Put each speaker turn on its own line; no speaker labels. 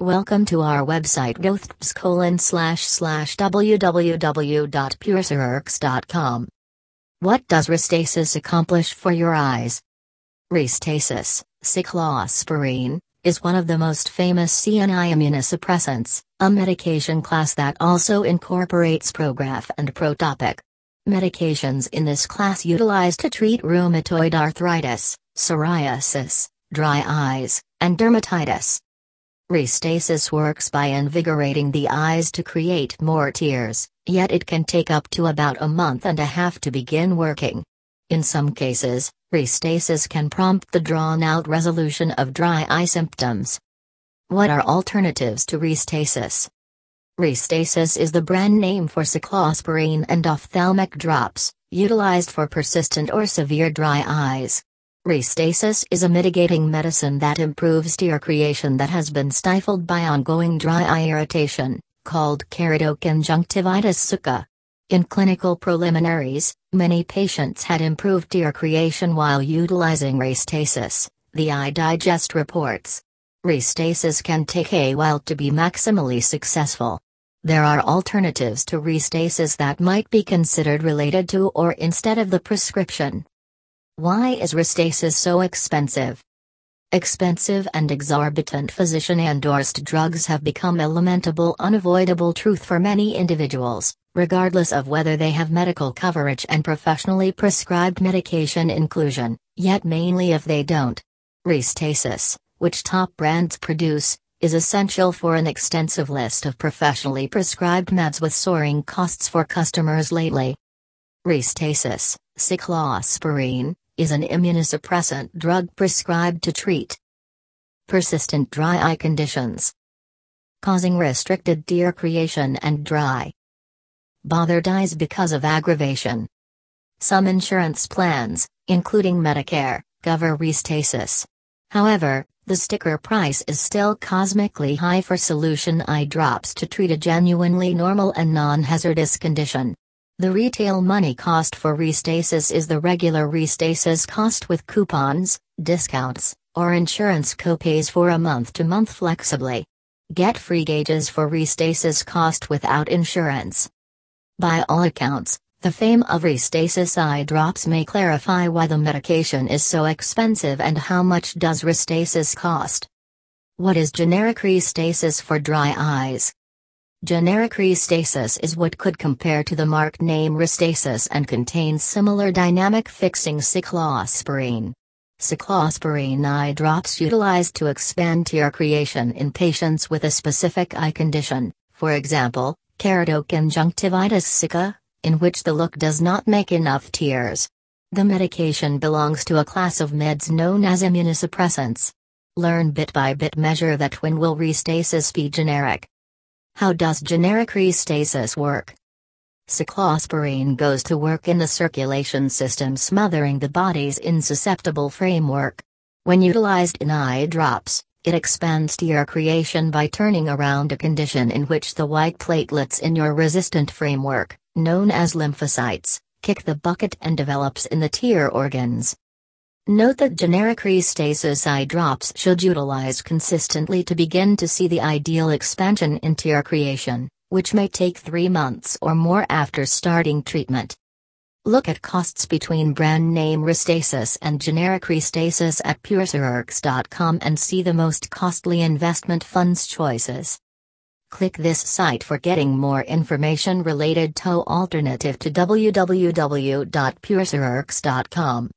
Welcome to our website gothps colon slash slash www.purecerx.com. What does Restasis accomplish for your eyes? Restasis, cyclosporine, is one of the most famous CNI immunosuppressants, a medication class that also incorporates Prograf and Protopic. Medications in this class utilized to treat rheumatoid arthritis, psoriasis, dry eyes, and dermatitis. Restasis works by invigorating the eyes to create more tears, yet it can take up to about a month and a half to begin working. In some cases, restasis can prompt the drawn out resolution of dry eye symptoms. What are alternatives to restasis? Restasis is the brand name for cyclosporine and ophthalmic drops, utilized for persistent or severe dry eyes. Restasis is a mitigating medicine that improves tear creation that has been stifled by ongoing dry eye irritation, called keratoconjunctivitis sicca. In clinical preliminaries, many patients had improved tear creation while utilizing Restasis, the Eye Digest reports. Restasis can take a while to be maximally successful. There are alternatives to Restasis that might be considered related to or instead of the prescription. Why is Restasis so expensive? Expensive and exorbitant physician endorsed drugs have become a lamentable, unavoidable truth for many individuals, regardless of whether they have medical coverage and professionally prescribed medication inclusion, yet mainly if they don't. Restasis, which top brands produce, is essential for an extensive list of professionally prescribed meds with soaring costs for customers lately. Restasis, cyclosporine, is an immunosuppressant drug prescribed to treat persistent dry eye conditions, causing restricted tear creation and dry bothered eyes because of aggravation. Some insurance plans, including Medicare, cover Restasis. However, the sticker price is still cosmically high for solution eye drops to treat a genuinely normal and non hazardous condition. The retail money cost for Restasis is the regular Restasis cost with coupons, discounts, or insurance copays for a month to month flexibly. Get free gauges for Restasis cost without insurance. By all accounts, the fame of Restasis eye drops may clarify why the medication is so expensive and how much does Restasis cost. What is generic Restasis for dry eyes? Generic Restasis is what could compare to the marked name Restasis and contains similar dynamic fixing cyclosporine. Cyclosporine eye drops utilized to expand tear creation in patients with a specific eye condition, for example, keratoconjunctivitis sicca, in which the look does not make enough tears. The medication belongs to a class of meds known as immunosuppressants. Learn bit by bit measure that when will Restasis be generic. How does generic restasis work? Cyclosporine goes to work in the circulation system smothering the body's insusceptible framework. When utilized in eye drops, it expands tear creation by turning around a condition in which the white platelets in your resistant framework, known as lymphocytes, kick the bucket and develops in the tear organs. Note that generic Restasis eye drops should utilize consistently to begin to see the ideal expansion in tear creation, which may take three months or more after starting treatment. Look at costs between brand name Restasis and generic Restasis at purecerx.com and see the most costly investment funds choices. Click this site for getting more information related to alternative to www.purecerx.com.